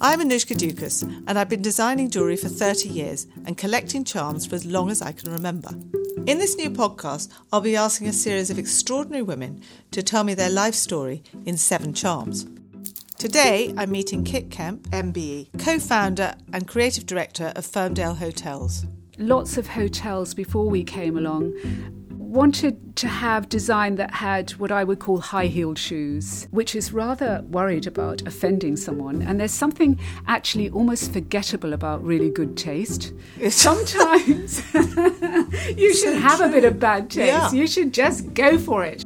I'm Annoushka Ducas, and I've been designing jewellery for 30 years and collecting charms for as long as I can remember. In this new podcast, I'll be asking a series of extraordinary women to tell me their life story in seven charms. Today, I'm meeting Kit Kemp, MBE, co founder and creative director of Firmdale Hotels. Lots of hotels before we came along wanted to have design that had what I would call high heeled shoes, which is rather worried about offending someone. And there's something actually almost forgettable about really good taste. Sometimes you should have a bit of bad taste, Yeah. you should just go for it.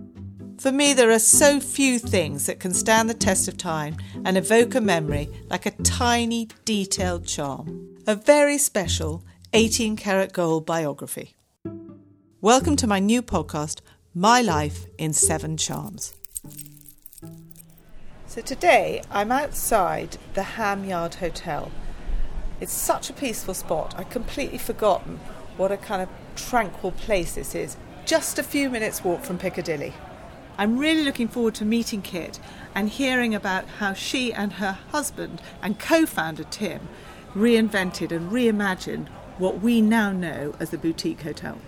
For me, there are so few things that can stand the test of time and evoke a memory like a tiny, detailed charm. A very special 18 karat gold biography. Welcome to my new podcast, My Life in Seven Charms. So today I'm outside the Ham Yard Hotel. It's such a peaceful spot. I'd completely forgotten what a kind of tranquil place this is. Just a few minutes walk from Piccadilly. I'm really looking forward to meeting Kit and hearing about how she and her husband and co-founder Tim reinvented and reimagined what we now know as the boutique hotel.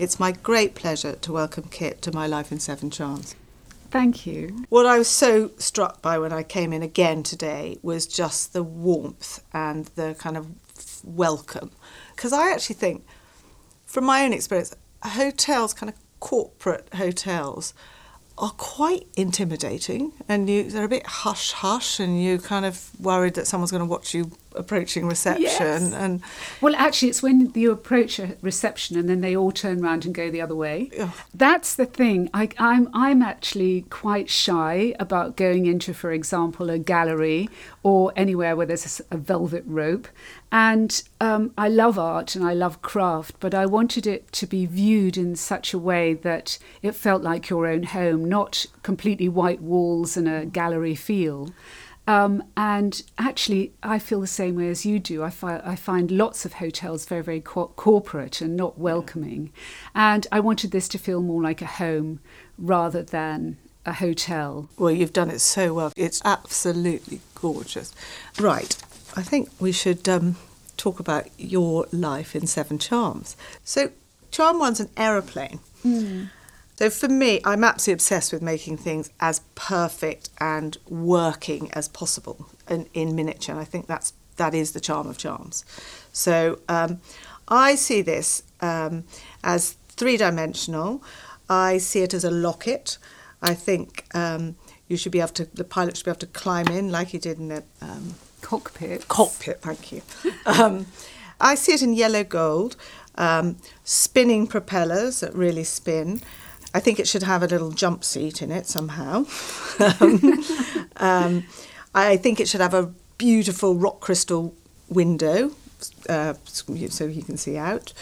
It's my great pleasure to welcome Kit to My Life in Seven Charms. Thank you. What I was so struck by when I came in again today was just the warmth and the kind of welcome. Because I actually think, from my own experience, hotels, kind of corporate hotels, are quite intimidating and you, they're a bit hush hush and you're kind of worried that someone's going to watch you approaching reception Yes. and Well, actually, it's when you approach a reception and then they all turn around and go the other way. That's the thing. I, I'm I'm actually quite shy about going into, for example, a gallery or anywhere where there's a velvet rope. And um, I love art and I love craft, but I wanted it to be viewed in such a way that it felt like your own home, not completely white walls and a gallery feel. Um, and actually, I feel the same way as you do. I, fi- I find lots of hotels very, very co- corporate and not welcoming. And I wanted this to feel more like a home rather than a hotel. Well, you've done it so well. It's absolutely gorgeous. Right, I think we should um, talk about your life in Seven Charms. So, Charm One's an aeroplane. So, for me, I'm absolutely obsessed with making things as perfect and working as possible in, in miniature. And I think that's that is the charm of charms. So, um, I see this um, as three dimensional. I see it as a locket. I think um, you should be able to, the pilot should be able to climb in like he did in the um, Cockpit. cockpit, thank you. Um, I see it in yellow gold, um, spinning propellers that really spin. I think it should have a little jump seat in it somehow. um, um, I think it should have a beautiful rock crystal window uh, so you can see out.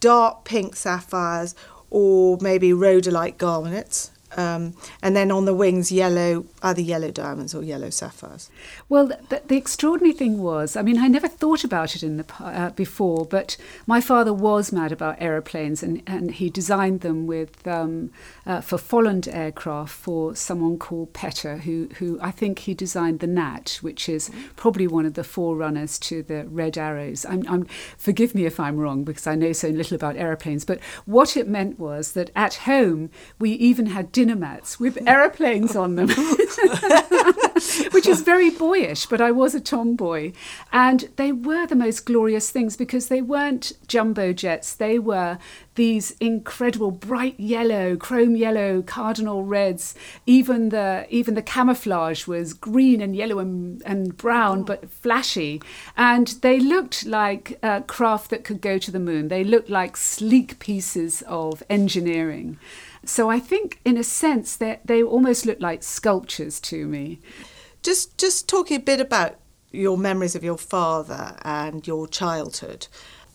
Dark pink sapphires or maybe rhodolite garnets. Um, and then on the wings, yellow, either yellow diamonds or yellow sapphires. Well, the, the extraordinary thing was, I mean, I never thought about it in the uh, before, but my father was mad about aeroplanes, and, and he designed them with um, uh, for Folland aircraft for someone called Petter, who who I think he designed the Gnat, which is probably one of the forerunners to the Red Arrows. I'm, I'm forgive me if I'm wrong because I know so little about aeroplanes, but what it meant was that at home we even had dinner mats with aeroplanes on them. which is very boyish, but I was a tomboy. And they were the most glorious things because they weren't jumbo jets, they were these incredible bright yellow, chrome yellow, cardinal reds. Even the even the camouflage was green and yellow and, and brown, but flashy. And they looked like craft that could go to the moon. They looked like sleek pieces of engineering. So I think, in a sense, they they almost look like sculptures to me. Just just talking a bit about your memories of your father and your childhood.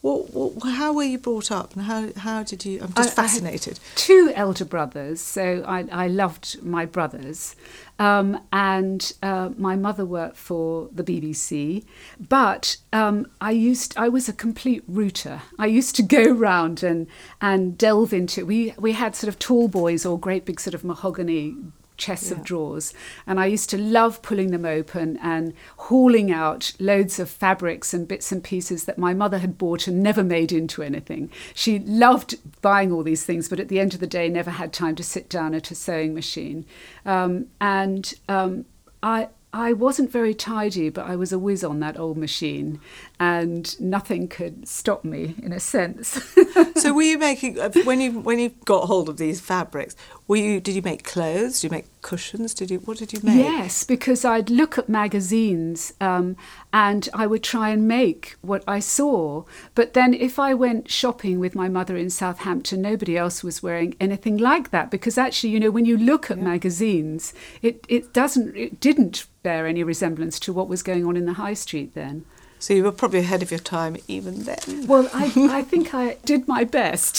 What, what, how were you brought up, and how how did you? I'm just I- I had fascinated. two elder brothers, so I, I loved my brothers. Um, and uh, my mother worked for the BBC, but um, I used I was a complete rooter. I used to go round and and delve into. We we had sort of tall boys or great big sort of mahogany chests Yeah. of drawers. And I used to love pulling them open and hauling out loads of fabrics and bits and pieces that my mother had bought and never made into anything. She loved buying all these things, but at the end of the day, never had time to sit down at a sewing machine. Um, and um, I, I wasn't very tidy, but I was a whiz on that old machine, and nothing could stop me, in a sense. so were you making uh, when you when you got hold of these fabrics? Were you did you make clothes? Did you make cushions? Did you what did you make? Yes, because I'd look at magazines um, and I would try and make what I saw. But then if I went shopping with my mother in Southampton, nobody else was wearing anything like that. Because actually, you know, when you look at magazines, it, it doesn't, it didn't bear any resemblance to what was going on in the high street then. So you were probably ahead of your time even then. Well, I, I think I did my best.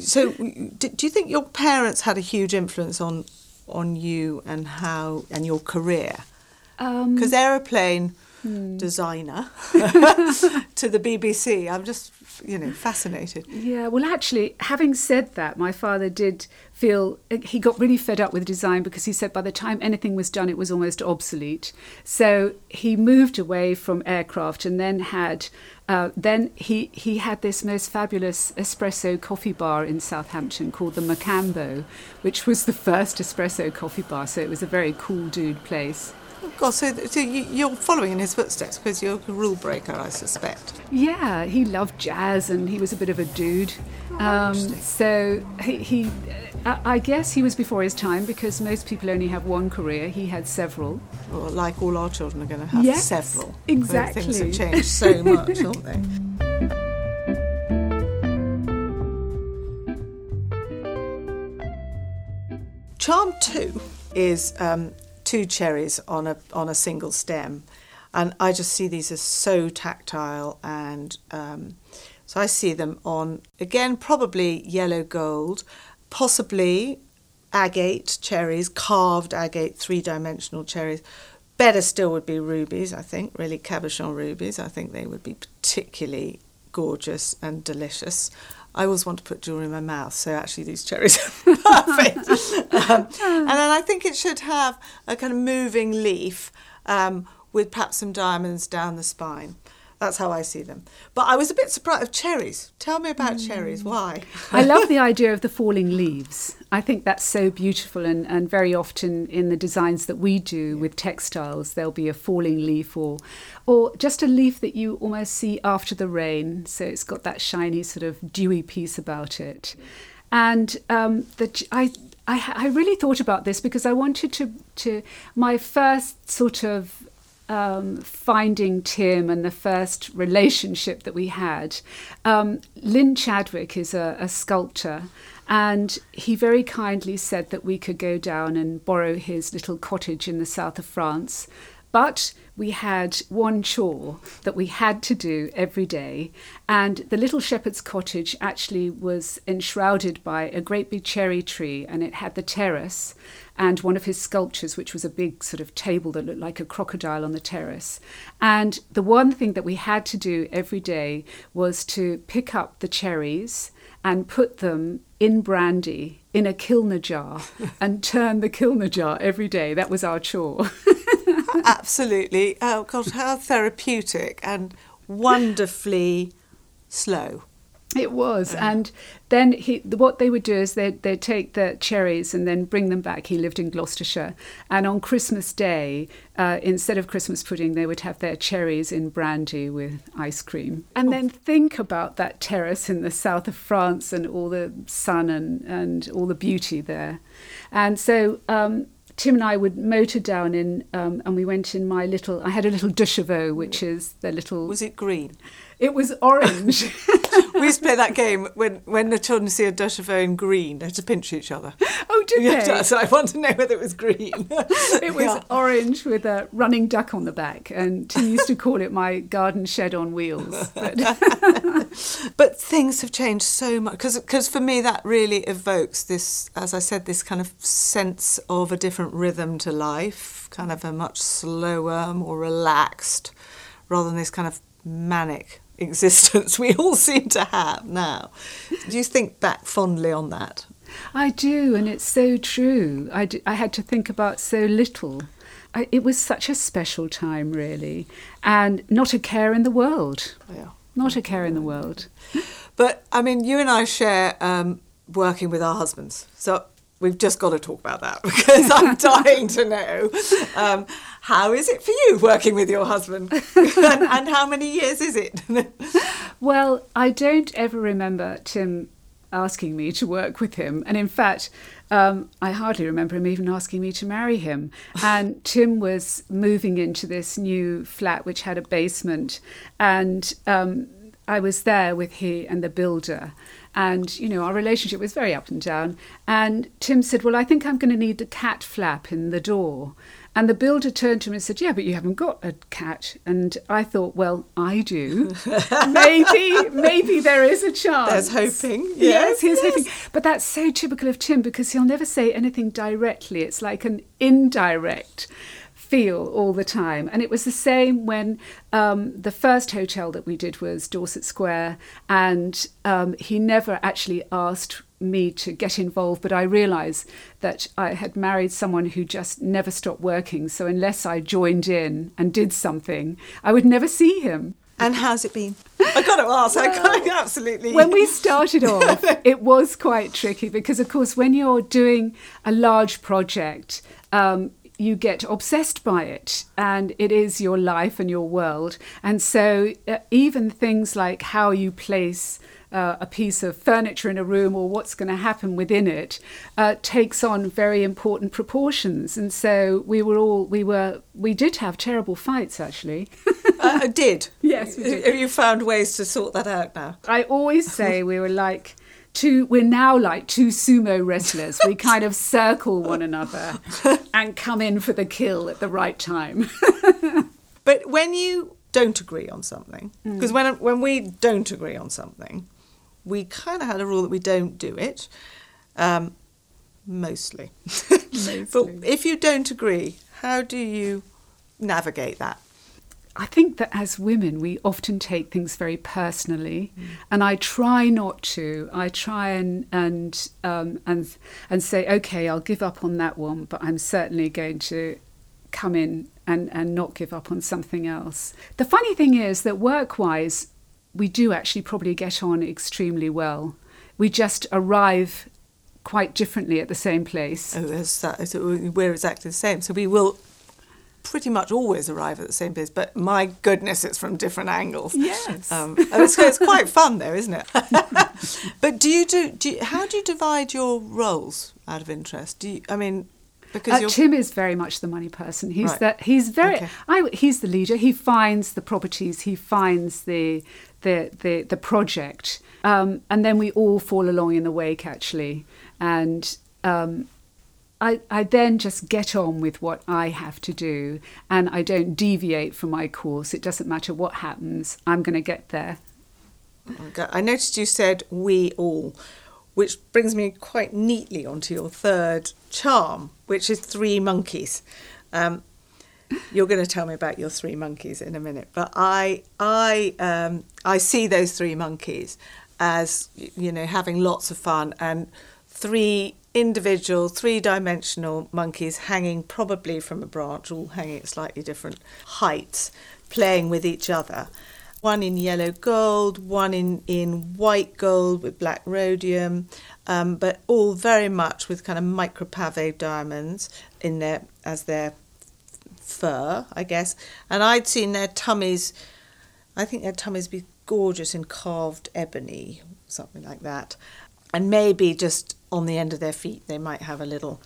So do, you think your parents had a huge influence on on you and how and your career? um, Because aeroplane Hmm. designer to the BBC, I'm just you know fascinated. Yeah, well, actually, having said that, my father did feel he got really fed up with design because he said by the time anything was done, it was almost obsolete. So he moved away from aircraft and then had. Uh, then he, he had this most fabulous espresso coffee bar in Southampton called the Macambo, which was the first espresso coffee bar. So it was a very cool dude place. Oh God, so, so you, you're following in his footsteps because you're a rule breaker, I suspect. Yeah, he loved jazz and he was a bit of a dude. Um, so he, he I I guess he was before his time because most people only have one career. He had several. Well, like all our children are going to have Yes, several. exactly. Things have changed so much, haven't they? Charm two is um, two cherries on a on a single stem, and I just see these as so tactile, and um, so I see them on again probably yellow gold, possibly agate cherries, carved agate three dimensional cherries. Better still would be rubies, I think, really cabochon rubies. I think they would be particularly gorgeous and delicious. I always want to put jewellery in my mouth, so actually these cherries are perfect. um, and then I think it should have a kind of moving leaf um, with perhaps some diamonds down the spine. That's how I see them. But I was a bit surprised of cherries. Tell me about cherries. Why? I love the idea of the falling leaves. I think that's so beautiful, and, and very often in the designs that we do with textiles, there'll be a falling leaf or, or just a leaf that you almost see after the rain. So it's got that shiny, sort of dewy piece about it. And um, the, I, I, I really thought about this because I wanted to, to my first sort of um, finding Tim and the first relationship that we had. Um, Lynn Chadwick is a, a sculptor, and he very kindly said that we could go down and borrow his little cottage in the south of France. But we had one chore that we had to do every day, and the little shepherd's cottage actually was enshrouded by a great big cherry tree, and it had the terrace and one of his sculptures, which was a big sort of table that looked like a crocodile on the terrace. And the one thing that we had to do every day was to pick up the cherries and put them in brandy in a kilner jar and turn the kilner jar every day. That was our chore. Absolutely. Oh, God, how therapeutic and wonderfully slow. It was, and then he. What they would do is they they take the cherries and then bring them back. He lived in Gloucestershire, and on Christmas Day, uh, instead of Christmas pudding, they would have their cherries in brandy with ice cream. And then think about that terrace in the south of France and all the sun and and all the beauty there. And so um, Tim and I would motor down in, um, and we went in my little. I had a little de which is the little. Was it green? It was orange. we used to play that game when, when the children see a Deux Chevaux in green, they had to pinch each other. oh, did they? So I want to know whether it was green. It was Yeah. orange with a running duck on the back, and Tim used to call it my garden shed on wheels. But But things have changed so much because for me that really evokes this, as I said, this kind of sense of a different rhythm to life, kind of a much slower, more relaxed, rather than this kind of manic existence we all seem to have now. Do you think back fondly on that? I do, and it's so true. I, d- I had to think about so little. I, it was such a special time, really, and not a care in the world. Yeah. Not a care in the world. But I mean, you and I share um, working with our husbands, so we've just got to talk about that because I'm dying to know um, how is it for you working with your husband, and, and how many years is it? Well, I don't ever remember Tim asking me to work with him. And in fact, um, I hardly remember him even asking me to marry him. And Tim was moving into this new flat, which had a basement. And um, I was there with he and the builder. And, you know, our relationship was very up and down. And Tim said, Well, I think I'm going to need a cat flap in the door. And the builder turned to him and said, Yeah, but you haven't got a cat. And I thought, Well, I do. maybe, maybe there is a chance. There's hoping. Yes, Yes, he's yes. hoping. But that's so typical of Tim because he'll never say anything directly. It's like an indirect feel all the time. And it was the same when um, the first hotel that we did was Dorset Square, and um, he never actually asked me to get involved, but I realised that I had married someone who just never stopped working. So unless I joined in and did something, I would never see him. And how's it been? I got to ask. I can't absolutely. When we started off, it was quite tricky because, of course, when you're doing a large project, um, you get obsessed by it and it is your life and your world. And so, uh, even things like how you place uh, a piece of furniture in a room or what's going to happen within it uh, takes on very important proportions. And so, we were all, we were, we did have terrible fights actually. uh, did. Yes, we did. Have you found ways to sort that out now? I always say we were like two, we're now like two sumo wrestlers. We kind of circle one another and come in for the kill at the right time. But when you don't agree on something, Mm. because when when we don't agree on something, we kind of had a rule that we don't do it, um, mostly. but if you don't agree, how do you navigate that? I think that as women, we often take things very personally, and I try not to. I try and and um, and and say, okay, I'll give up on that one, but I'm certainly going to come in and and not give up on something else. The funny thing is that work-wise, we do actually probably get on extremely well. We just arrive quite differently at the same place. Oh, there's that. So we're exactly the same. So we will pretty much always arrive at the same place, but my goodness, it's from different angles. Yes. Um, it's, it's quite fun, though, isn't it? but do you do? Do you, how do you divide your roles out of interest? Do you? I mean, because Uh. Tim is very much the money person. He's Right. that. He's very. Okay. I, he's the leader. He finds the properties. He finds the the the, the project, um, and then we all fall along in the wake actually. And um, I I then just get on with what I have to do, and I don't deviate from my course. It doesn't matter what happens. I'm going to get there. I noticed you said we all, which brings me quite neatly onto your third charm, which is three monkeys. Um, you're going to tell me about your three monkeys in a minute, but I, I, um, I see those three monkeys as you know having lots of fun and three individual, three-dimensional monkeys hanging probably from a branch, all hanging at slightly different heights, playing with each other one in yellow gold, one in, in white gold with black rhodium, um, but all very much with kind of micropave diamonds in their as their fur, I guess. And I'd seen their tummies. I think their tummies be gorgeous in carved ebony, something like that. And maybe just on the end of their feet, they might have a little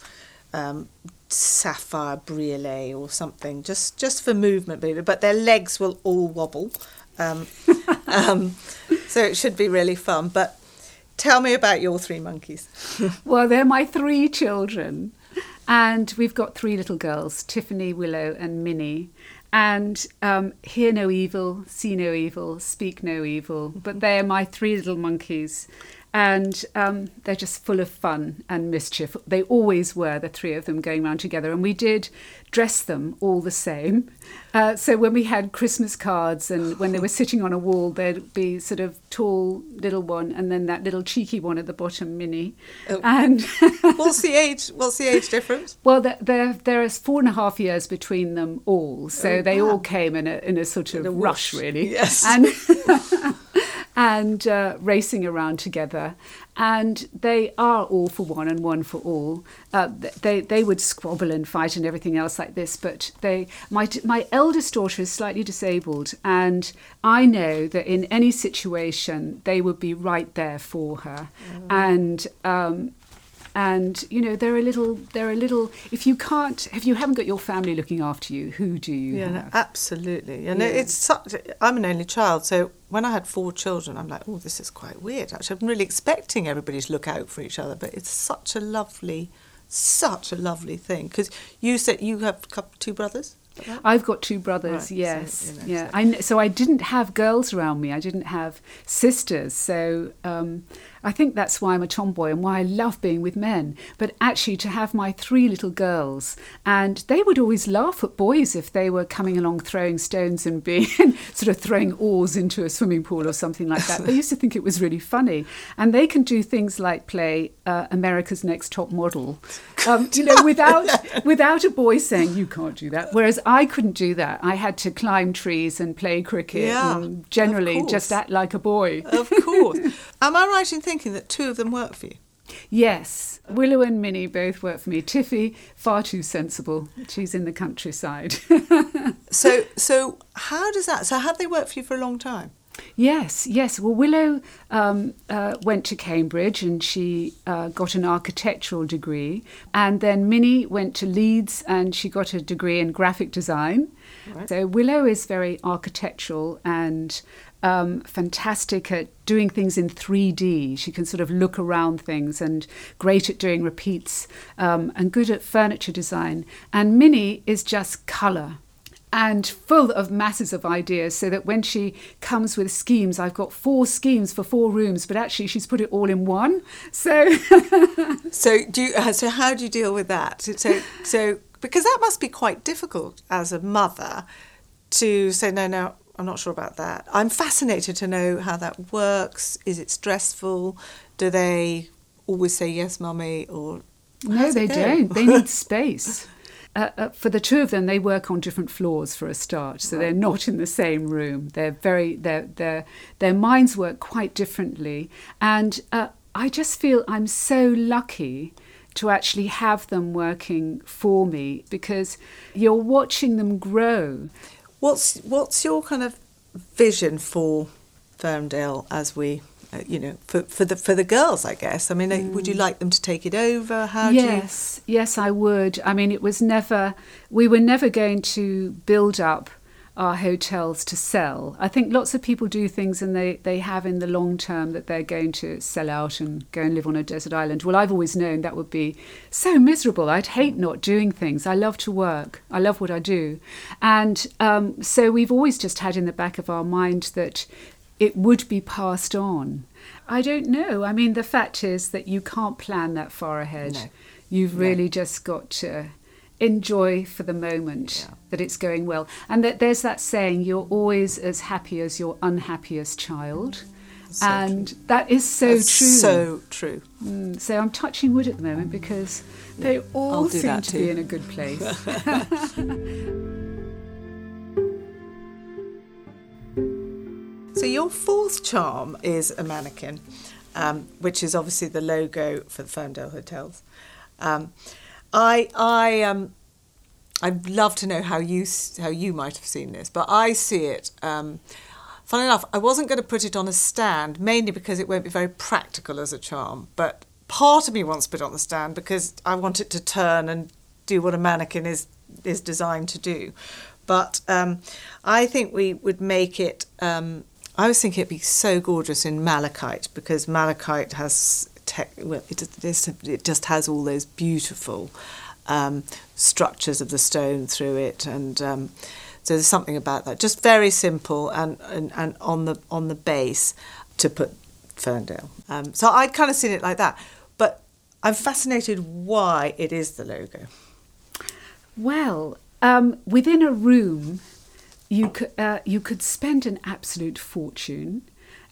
um, sapphire briolette or something, just just for movement. But but their legs will all wobble, um, um, so it should be really fun. But tell me about your three monkeys. Well, they're my three children. And we've got three little girls Tiffany, Willow, and Minnie. And um, hear no evil, see no evil, speak no evil. But they are my three little monkeys. And um, they're just full of fun and mischief. They always were, the three of them going around together. And we did dress them all the same. Uh, so when we had Christmas cards and when they were sitting on a wall, there'd be sort of tall little one and then that little cheeky one at the bottom, Minnie. Oh. And what's the age? What's the age difference? well, there, there, there is four and a half years between them all. So Oh, they wow. all came in a, in a sort of a rush, whoosh. really. Yes. And and uh, racing around together. And they are all for one and one for all. Uh, they they would squabble and fight and everything else like this. But they my my eldest daughter is slightly disabled, and I know that in any situation they would be right there for her. And um, and you know they're a little they're a little if you can't if you haven't got your family looking after you who do you Yeah, no, absolutely. And Yeah. it's such. I'm an only child, so when I had four children, I'm like, oh, this is quite weird. Actually, I'm really expecting everybody to look out for each other, but it's such a lovely, such a lovely thing. Because you said you have two brothers. I've got two brothers. Right, so, yes, you know, yeah. so- I so I didn't have girls around me. I didn't have sisters. So um, I think that's why I'm a tomboy and why I love being with men. But actually, to have my three little girls, and they would always laugh at boys if they were coming along throwing stones and being sort of throwing oars into a swimming pool or something like that. They used to think it was really funny, and they can do things like play uh, America's Next Top Model, um, you know, without without a boy saying you can't do that. Whereas I couldn't do that. I had to climb trees and play cricket Yeah, and generally just act like a boy. Of course. Am I right in thinking that two of them work for you? Yes, Willow and Minnie both work for me. Tiffy, far too sensible. She's in the countryside. So, so how does that? So, have they worked for you for a long time? Yes, yes. Well, Willow um, uh, went to Cambridge and she uh, got an architectural degree. And then Minnie went to Leeds and she got a degree in graphic design. Right. So Willow is very architectural and um, fantastic at doing things in 3D. She can sort of look around things and great at doing repeats um, and good at furniture design. And Minnie is just colour and full of masses of ideas so that when she comes with schemes i've got four schemes for four rooms but actually she's put it all in one so So, do you, uh, so how do you deal with that? So, so because that must be quite difficult as a mother to say no, no, I'm not sure about that. I'm fascinated to know how that works. Is it stressful? Do they always say yes, mummy, or no they go? don't they need space uh, uh, for the two of them they work on different floors for a start so they're not in the same room they're very their their their minds work quite differently and uh, i just feel i'm so lucky to actually have them working for me because you're watching them grow What's what's your kind of vision for Firmdale as we, uh, you know, for, for the for the girls? I guess. I mean, uh would you like them to take it over? How yes, yes, I would. I mean, it was never, we were never going to build up our hotels to sell. I think lots of people do things and they, they have in the long term that they're going to sell out and go and live on a desert island. Well, I've always known that would be so miserable. I'd hate not doing things. I love to work, I love what I do. And um, so we've always just had in the back of our mind that it would be passed on. I don't know. I mean, the fact is that you can't plan that far ahead. No. You've No. really just got to enjoy for the moment Yeah. that it's going well. And that there's that saying, you're always as happy as your unhappiest child. So and that is so That's true. So true. Mm, so I'm touching wood at the moment because they all seem that to too. be in a good place. So your fourth charm is a mannequin, um, which is obviously the logo for the Firmdale Hotels. Um, I I um, I'd love to know how you how you might have seen this, but I see it. Um, enough, I wasn't going to put it on a stand, mainly because it won't be very practical as a charm. But part of me wants to put it on the stand because I want it to turn and do what a mannequin is is designed to do. But um, I think we would make it. Um, I was thinking it'd be so gorgeous in malachite because malachite has tech, well, it, just- it just has all those beautiful um, structures of the stone through it, and um, so there's something about that. Just very simple, and, and, and on the on the base to put Firmdale. Um, so I'd kind of seen it like that. But I'm fascinated why it is the logo. Well, um, within a room, you could, uh, you could spend an absolute fortune.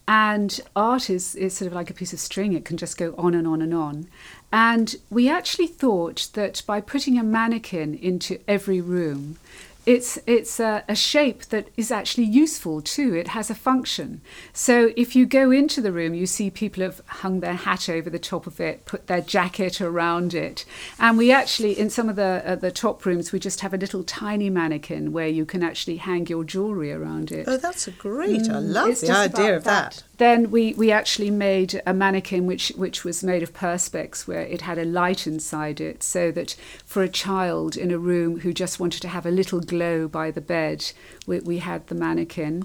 And art is, is sort of like a piece of string, it can just go on and on and on. And we actually thought that by putting a mannequin into every room, it's it's a, a, shape that is actually useful too. It has a function. So if you go into the room, you see people have hung their hat over the top of it, put their jacket around it, and we actually in some of the uh, the top rooms we just have a little tiny mannequin where you can actually hang your jewellery around it. Oh, that's great! Mm, I love the idea of that. that. Then we, we actually made a mannequin which which was made of perspex where it had a light inside it so that for a child in a room who just wanted to have a little glow by the bed, we, we had the mannequin.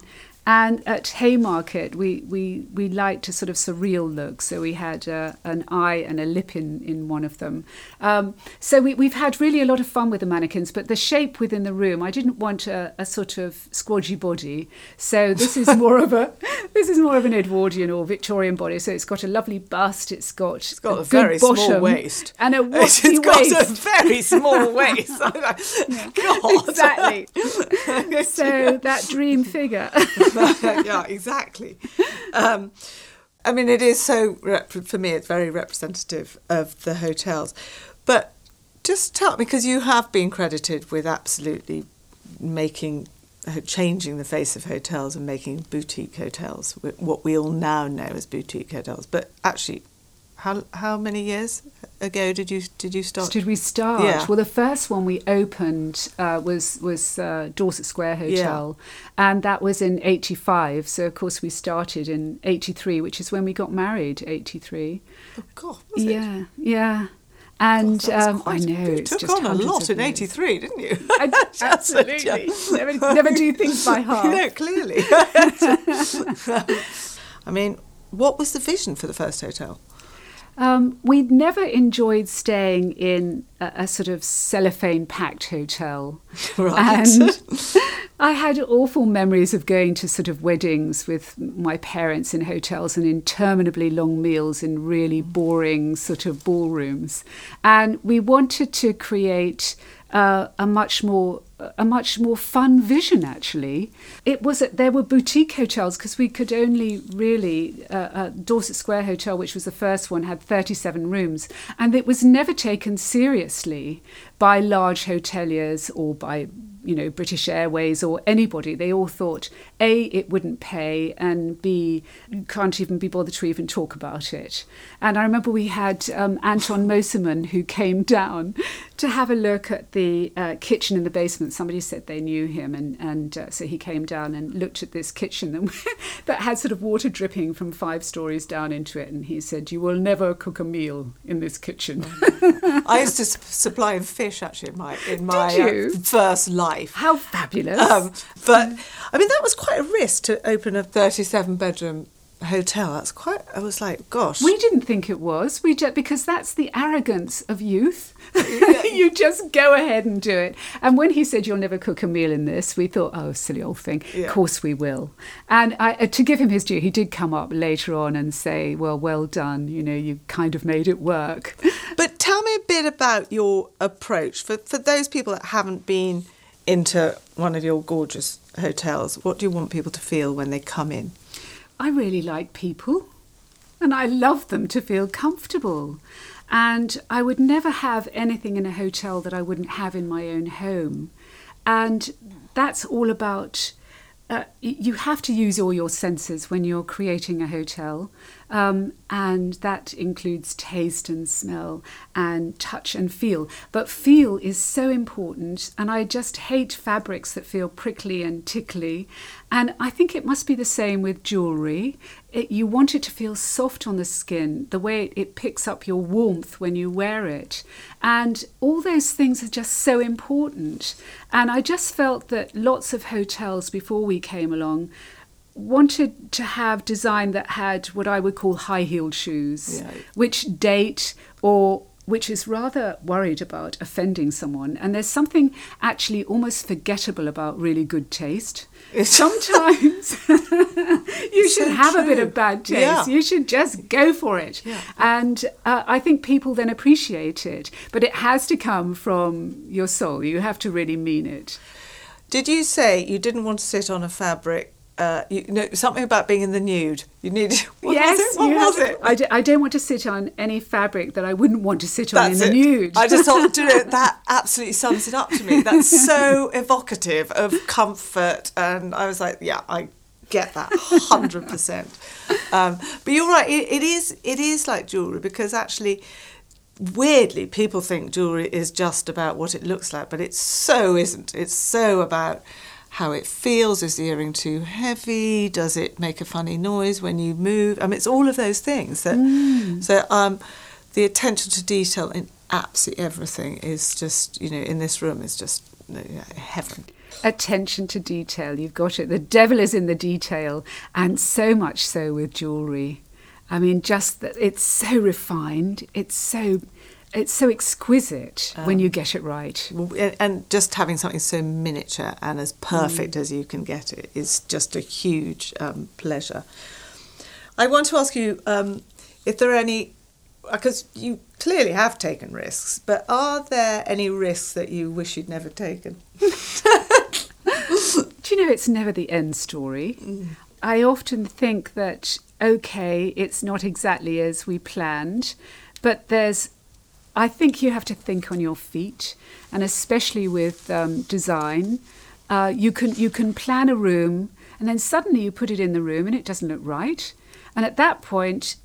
And at Haymarket, we, we, we liked a sort of surreal look. So we had uh, an eye and a lip in, in one of them. Um, so we, we've had really a lot of fun with the mannequins, but the shape within the room, I didn't want a, a sort of squodgy body. So this is more of a this is more of an Edwardian or Victorian body. So it's got a lovely bust. It's got it's got a, a very small waist and a waist. It's got a very small waist. God. Exactly. so that dream figure. yeah, exactly. Um, I mean, it is so, for me, it's very representative of the hotels. But just tell because you have been credited with absolutely making, uh, changing the face of hotels and making boutique hotels, what we all now know as boutique hotels. But actually, how how many years ago did you did you start? Did we start? Yeah. Well, the first one we opened uh, was was uh, Dorset Square Hotel, yeah. and that was in '85. So of course we started in '83, which is when we got married. '83. Oh God! yeah, yeah. And God, um, I know you took on a lot in '83, didn't you? I, absolutely. never, never do things by half. no, clearly. I mean, what was the vision for the first hotel? Um, we'd never enjoyed staying in a, a sort of cellophane packed hotel. Right. And I had awful memories of going to sort of weddings with my parents in hotels and interminably long meals in really boring sort of ballrooms. And we wanted to create a much more a much more fun vision actually it was that there were boutique hotels because we could only really uh, uh, dorset square hotel which was the first one had 37 rooms and it was never taken seriously by large hoteliers or by you know British Airways or anybody. They all thought a it wouldn't pay, and b you can't even be bothered to even talk about it. And I remember we had um, Anton Mosimann who came down to have a look at the uh, kitchen in the basement. Somebody said they knew him, and and uh, so he came down and looked at this kitchen that, that had sort of water dripping from five stories down into it, and he said, "You will never cook a meal in this kitchen." I used to supply him fish actually in my in my uh, first life. How fabulous! Um, but I mean, that was quite a risk to open a thirty-seven bedroom hotel. That's quite. I was like, gosh. We didn't think it was. We just because that's the arrogance of youth. you just go ahead and do it. And when he said you'll never cook a meal in this, we thought, oh, silly old thing. Yeah. Of course we will. And I, uh, to give him his due, he did come up later on and say, well, well done. You know, you kind of made it work. But tell me a bit about your approach for for those people that haven't been into one of your gorgeous hotels. What do you want people to feel when they come in? I really like people and I love them to feel comfortable. And I would never have anything in a hotel that I wouldn't have in my own home. And that's all about uh, you have to use all your senses when you're creating a hotel, um, and that includes taste and smell and touch and feel. But feel is so important, and I just hate fabrics that feel prickly and tickly. And I think it must be the same with jewellery. You want it to feel soft on the skin, the way it picks up your warmth when you wear it. And all those things are just so important. And I just felt that lots of hotels before we came along wanted to have design that had what I would call high heeled shoes, Yeah. which date or which is rather worried about offending someone. And there's something actually almost forgettable about really good taste. Sometimes you should So have a bit of bad taste. Yeah. You should just go for it. Yeah. And uh, I think people then appreciate it. But it has to come from your soul. You have to really mean it. Did you say you didn't want to sit on a fabric? Uh, you know something about being in the nude. You need. What yes, was it? What was it? I, d- I don't want to sit on any fabric that I wouldn't want to sit on in the it. nude. I just thought, do you know, that absolutely sums it up to me. That's so evocative of comfort, and I was like, yeah, I get that hundred percent. Um, but you're right. It, it is. It is like jewelry because actually. Weirdly, people think jewelry is just about what it looks like, but it so isn't. It's so about how it feels. Is the earring too heavy? Does it make a funny noise when you move? I mean, it's all of those things. That, So, um, the attention to detail in absolutely everything is just, you know, in this room is just heaven. attention to detail. You've got it. The devil is in the detail, and so much so with jewelry. I mean, just that it's so refined. It's so, it's so exquisite when you get it right. And- just having something so miniature and as perfect as you can get it is just a huge um, pleasure. I want to ask you um, if there are any, because you clearly have taken risks, but are there any risks that you wish you'd never taken? Do you know it's never the end story? I often think that, okay, it's not exactly as we planned, but there's, I think you have to think on your feet, and especially with um, design. Uh, you, can, you can plan a room, and then suddenly you put it in the room and it doesn't look right. And at that point,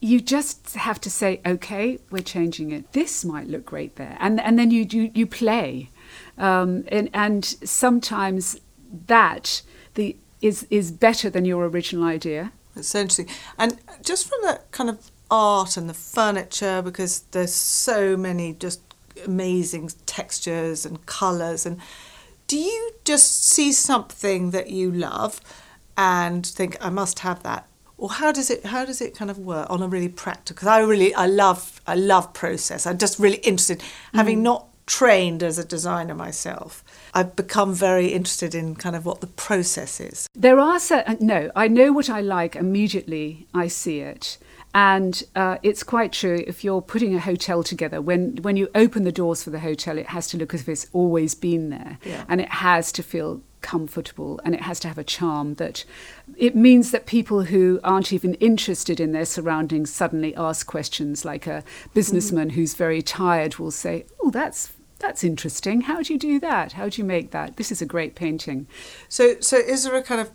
you just have to say, okay, we're changing it. This might look great there, and and then you you, you play, um, and and sometimes that the is is better than your original idea. essentially. And just from that kind of art and the furniture, because there's so many just amazing textures and colours. And do you just see something that you love and think I must have that? Or how does it how does it kind of work on a really practical? Because I really I love I love process. I'm just really interested, mm. having not trained as a designer myself. I've become very interested in kind of what the process is. There are certain, no, I know what I like immediately, I see it. And uh, it's quite true if you're putting a hotel together, when, when you open the doors for the hotel, it has to look as if it's always been there. Yeah. And it has to feel comfortable and it has to have a charm that it means that people who aren't even interested in their surroundings suddenly ask questions like a businessman who's very tired will say, Oh, that's. That's interesting. How do you do that? How do you make that? This is a great painting. So, so is there a kind of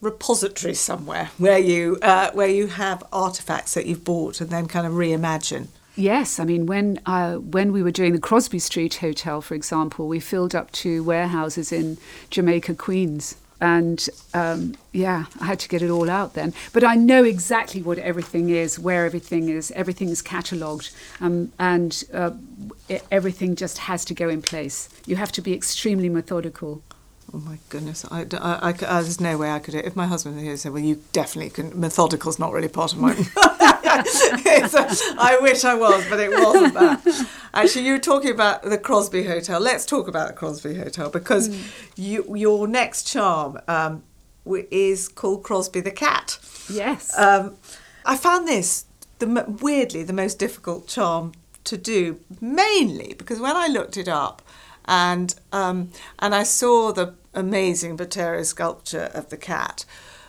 repository somewhere where you uh, where you have artifacts that you've bought and then kind of reimagine? Yes, I mean when uh, when we were doing the Crosby Street Hotel, for example, we filled up two warehouses in Jamaica, Queens, and um, yeah, I had to get it all out then. But I know exactly what everything is, where everything is. Everything is catalogued, um, and uh, everything just has to go in place. You have to be extremely methodical. Oh my goodness! I, I, I, I- there's no way I could. If my husband was here, said, "Well, you definitely can." Methodical's not really part of my. I wish I was, but it wasn't that. Actually, you were talking about the Crosby Hotel. Let's talk about the Crosby Hotel because you, your next charm um, is called Crosby the Cat. Yes. Um, I found this the weirdly the most difficult charm to do, mainly because when I looked it up, and um, and I saw the amazing Botero sculpture of the cat.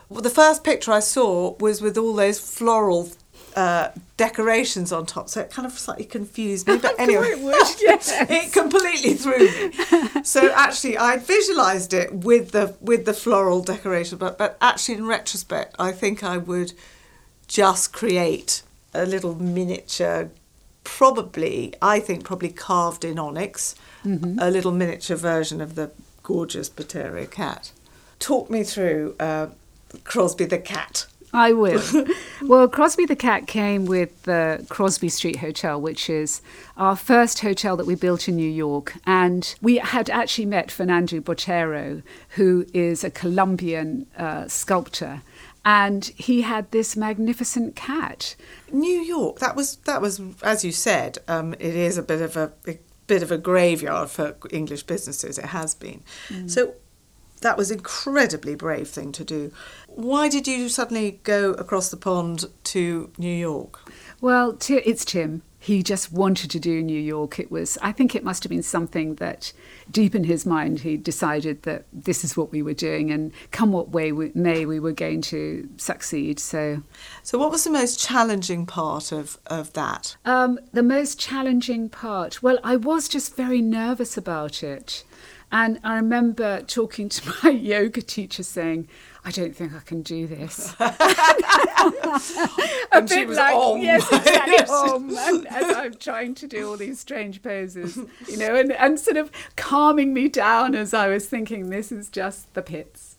Well, the first picture I saw was with all those floral uh, decorations on top, so it kind of slightly confused me. But anyway, it would, yes. it completely threw me. So actually, I visualised it with the with the floral decoration, but but actually, in retrospect, I think I would just create a little miniature, probably I think probably carved in onyx, a little miniature version of the gorgeous Botero cat. Talk me through uh, Crosby the cat. I will. well, Crosby the Cat came with the Crosby Street Hotel, which is our first hotel that we built in New York. And we had actually met Fernando Botero, who is a Colombian uh, sculptor. and he had this magnificent cat. New York. That was that was as you said. Um, it is a bit of a, a bit of a graveyard for English businesses. It has been. Mm. So that was an incredibly brave thing to do. Why did you suddenly go across the pond to New York? Well, it's Tim he just wanted to do New York. It was, I think it must have been something that deep in his mind he decided that this is what we were doing and come what way we, may we were going to succeed. So, so what was the most challenging part of, of that? Um, the most challenging part, well, I was just very nervous about it. And I remember talking to my yoga teacher saying, I don't think I can do this. a and bit like, om. yes, exactly, om, and, as I'm trying to do all these strange poses, you know, and, and sort of calming me down as I was thinking, this is just the pits.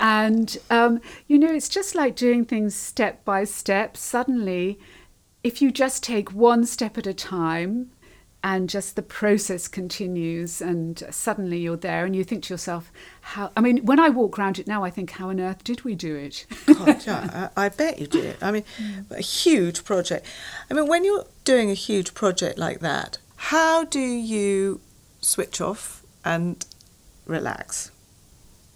And, um, you know, it's just like doing things step by step. Suddenly, if you just take one step at a time, and just the process continues and suddenly you're there and you think to yourself how i mean when i walk around it now i think how on earth did we do it God, yeah, I, I, bet you did i mean a huge project i mean when you're doing a huge project like that how do you switch off and relax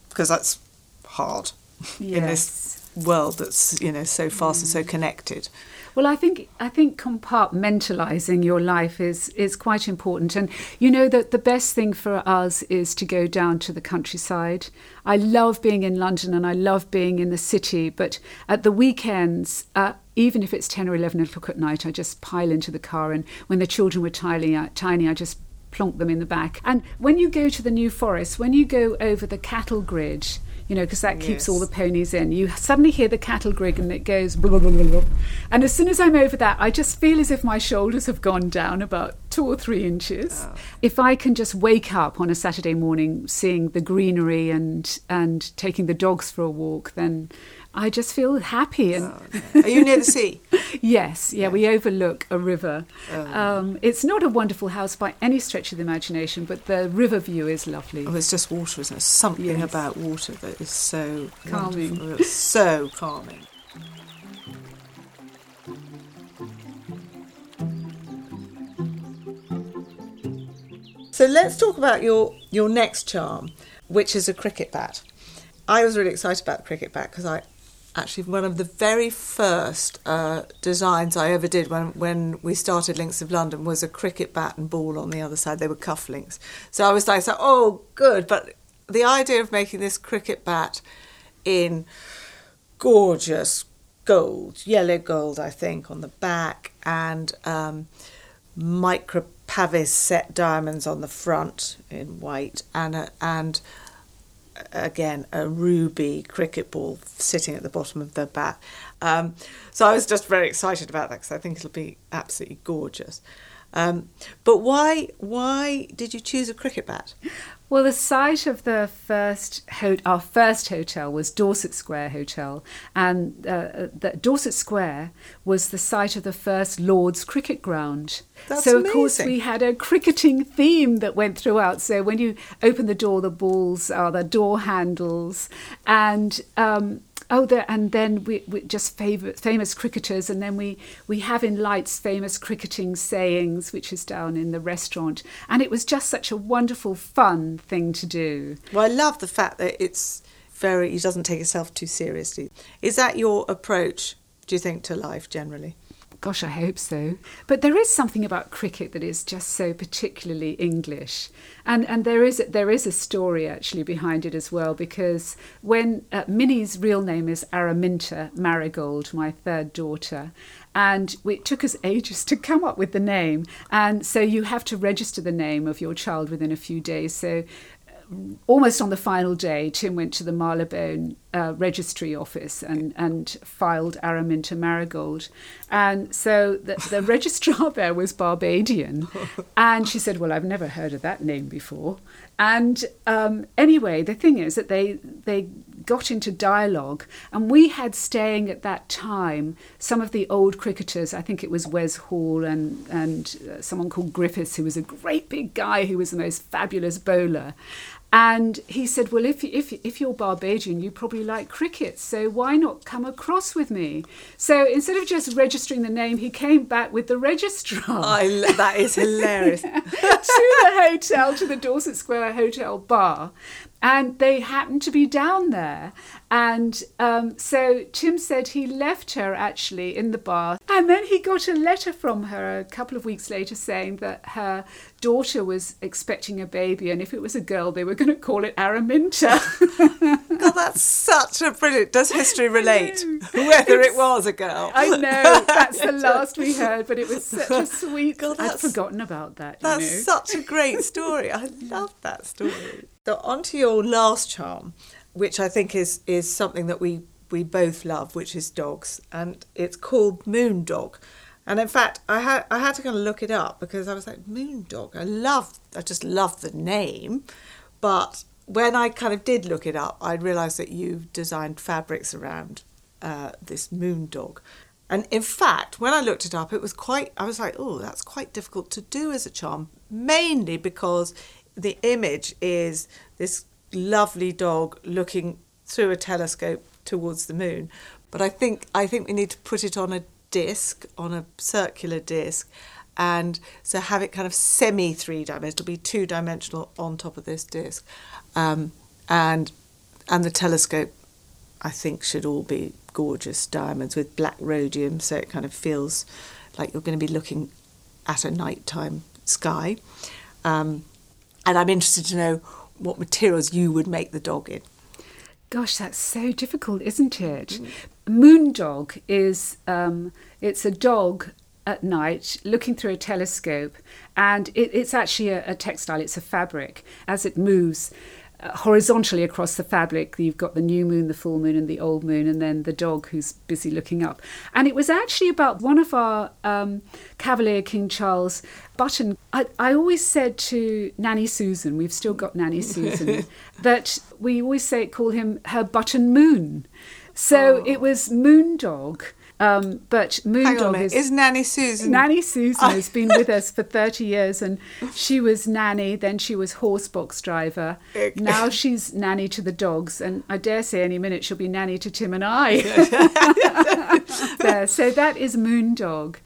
because that's hard yes. in this world that's you know so fast mm. and so mm. connected well, I think I think compartmentalizing your life is is quite important, and you know that the best thing for us is to go down to the countryside. I love being in London and I love being in the city, but at the weekends. Uh, even if it's 10 or 11 o'clock at night, I just pile into the car. And when the children were tiny, uh, tiny I just plonk them in the back. And when you go to the New Forest, when you go over the cattle grid, you know, because that yes. keeps all the ponies in. You suddenly hear the cattle grig and it goes blah, blah, blah. And as soon as I'm over that, I just feel as if my shoulders have gone down about two or three inches. Oh. If I can just wake up on a Saturday morning seeing the greenery and, and taking the dogs for a walk, then I just feel happy. And oh, are you near the sea? yes, yeah, yeah, we overlook a river. Oh. Um, it's not a wonderful house by any stretch of the imagination, but the river view is lovely. Oh, it's just water, isn't it? Something yes. about water that is so calming. It's so calming. So let's talk about your your next charm, which is a cricket bat. I was really excited about the cricket bat because I actually one of the very first uh, designs I ever did when, when we started Links of London was a cricket bat and ball on the other side. They were cufflinks. So I was like, so, oh, good. But the idea of making this cricket bat in gorgeous gold, yellow gold, I think, on the back, and um, micro pavé set diamonds on the front in white, and a, and again a ruby cricket ball sitting at the bottom of the bat. Um, so I was just very excited about that because I think it'll be absolutely gorgeous. Um, but why why did you choose a cricket bat? Well, the site of the first ho- our first hotel was Dorset Square Hotel, and uh, the Dorset Square was the site of the first Lord's cricket ground. That's so of amazing. course we had a cricketing theme that went throughout. So when you open the door, the balls are the door handles, and um, Oh, and then we, we just famous cricketers, and then we we have in lights famous cricketing sayings, which is down in the restaurant, and it was just such a wonderful, fun thing to do. Well, I love the fact that it's very. He doesn't take himself too seriously. Is that your approach? Do you think to life generally? Gosh, I hope so. But there is something about cricket that is just so particularly English, and and there is there is a story actually behind it as well because when uh, Minnie's real name is Araminta Marigold, my third daughter, and it took us ages to come up with the name, and so you have to register the name of your child within a few days. So almost on the final day, Tim went to the Marylebone uh, registry office and, and filed Araminta Marigold. And so the, the registrar there was Barbadian. And she said, Well, I've never heard of that name before. And um, anyway, the thing is that they, they got into dialogue, and we had staying at that time some of the old cricketers. I think it was Wes Hall and and uh, someone called Griffiths, who was a great big guy who was the most fabulous bowler, And he said, Well, if, if, if you're Barbadian, you probably like cricket, so why not come across with me? So instead of just registering the name, he came back with the registrar. I, that is hilarious. to the hotel, to the Dorset Square Hotel bar. And they happened to be down there. And um, so Tim said he left her actually in the bar. And then he got a letter from her a couple of weeks later saying that her daughter was expecting a baby. And if it was a girl, they were going to call it Araminta. God, that's such a brilliant. Does history relate? Whether it was a girl. I know. That's the last we heard, but it was such a sweet. God, I'd forgotten about that. You That's know? such a great story. I love that story. So on to your last charm, which I think is is something that we we both love, which is dogs, and it's called Moon Dog. And in fact, I had I had to kind of look it up because I was like Moon Dog. I love I just love the name, but when I kind of did look it up, I realised that you designed fabrics around uh, this Moon Dog. And in fact, when I looked it up, it was quite, I was like, oh, that's quite difficult to do as a charm, mainly because the image is this lovely dog looking through a telescope towards the moon. But I think, I think we need to put it on a disc, on a circular disc, and so have it kind of semi three dimensional, it'll be two dimensional on top of this disc. Um, and, and the telescope I think should all be gorgeous diamonds with black rhodium, so it kind of feels like you're going to be looking at a nighttime sky. Um, and I'm interested to know what materials you would make the dog in. Gosh, that's so difficult, isn't it? Moon dog is um, it's a dog at night looking through a telescope, and it, it's actually a, a textile. It's a fabric as it moves. Horizontally across the fabric, you've got the new moon, the full moon, and the old moon, and then the dog who's busy looking up. And it was actually about one of our um, Cavalier King Charles button. I, I always said to Nanny Susan, we've still got Nanny Susan, that we always say call him her button moon. So it was Moon Dog, um, but Moon Hang on a Dog is is Nanny Susan? Nanny Susan has been with us for 30 years and she was nanny, then she was horse box driver. Okay. Now she's nanny to the dogs, and I dare say any minute she'll be nanny to Tim and I. there. So that is Moon Dog.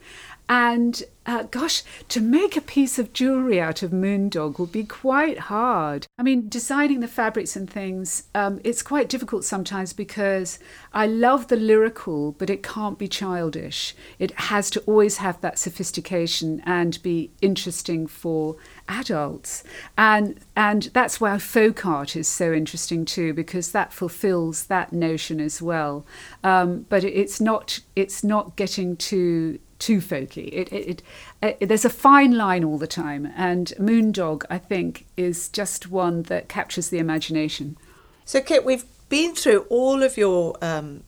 And uh, gosh, to make a piece of jewellery out of Moon Dog would be quite hard. I mean, designing the fabrics and things, um, it's quite difficult sometimes because I love the lyrical, but it can't be childish. It has to always have that sophistication and be interesting for adults. And and that's why folk art is so interesting too, because that fulfills that notion as well. Um, but it's not it's not getting too too folky. It, it, it, uh, there's a fine line all the time, and Moondog, I think, is just one that captures the imagination. So, Kit, we've been through all of your um,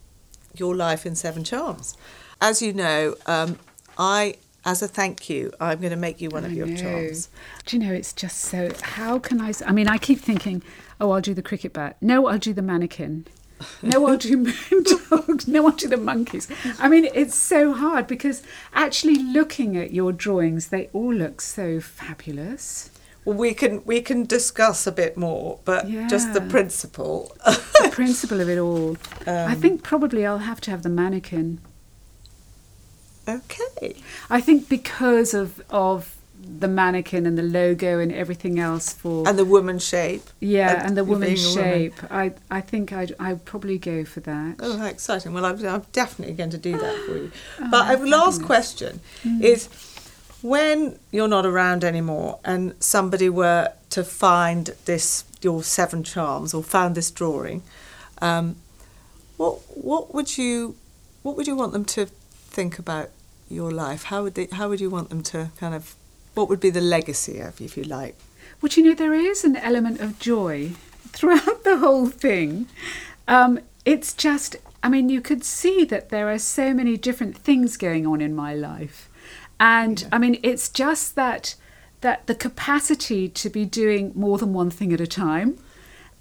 your life in Seven Charms. As you know, um, I, as a thank you, I'm going to make you one of I your know. charms. Do you know, it's just so. How can I? I mean, I keep thinking, oh, I'll do the cricket bat. No, I'll do the mannequin. No, I'll do moondogs. No, do the monkeys. I mean, it's so hard because actually looking at your drawings, they all look so fabulous. Well, we can we can discuss a bit more, but just the principle. The principle of it all. I Um, think probably I'll have to have the mannequin. okay. I think because of of the mannequin and the logo and everything else for And the woman shape. yeah and the woman. shape. I I think I'd I'd probably go for that. Oh, how exciting! Well, I'm, I'm definitely going to do that for you. Oh, but last question is: when you're not around anymore, and somebody were to find this your seven charms or found this drawing, um, what what would you what would you want them to think about your life? How would they, how would you want them to kind of what would be the legacy of, if you like? Well, do you know, there is an element of joy throughout the whole thing. Um, it's just, I mean, you could see that there are so many different things going on in my life. And I mean, it's just that that the capacity to be doing more than one thing at a time.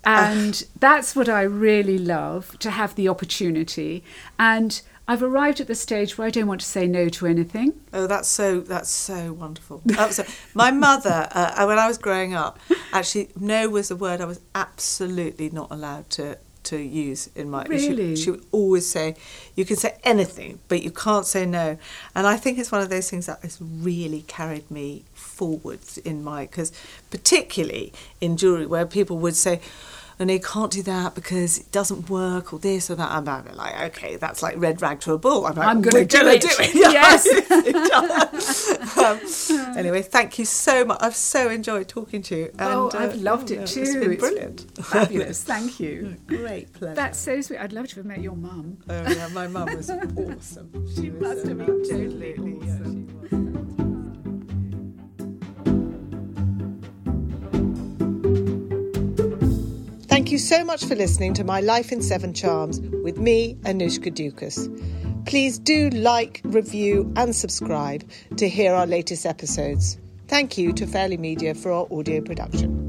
And that's what I really love to have the opportunity. And I've arrived at the stage where I don't want to say no to anything. Oh, that's so that's so wonderful. That my mother uh, when I was growing up. Actually, no was a word I was absolutely not allowed to to use in my. Really? She, she would always say, "You can say anything, but you can't say no." And I think it's one of those things that has really carried me forwards in my because particularly in jewelry where people would say and they can't do that because it doesn't work or this or that. And I'm like, okay, that's like red rag to a bull. I'm, like, I'm going to do, it. do it. Yes. um, anyway, thank you so much. I've so enjoyed talking to you. oh, I've uh, loved it too. It's been brilliant. Fabulous. Thank you. Great pleasure. That's so sweet. I'd love to have met your mum. Oh, yeah, my mum was awesome. She, she was, must have been totally awesome. Thank you so much for listening to My Life in Seven Charms with me, Annoushka Ducas. Please do like, review, and subscribe to hear our latest episodes. Thank you to Fairly Media for our audio production.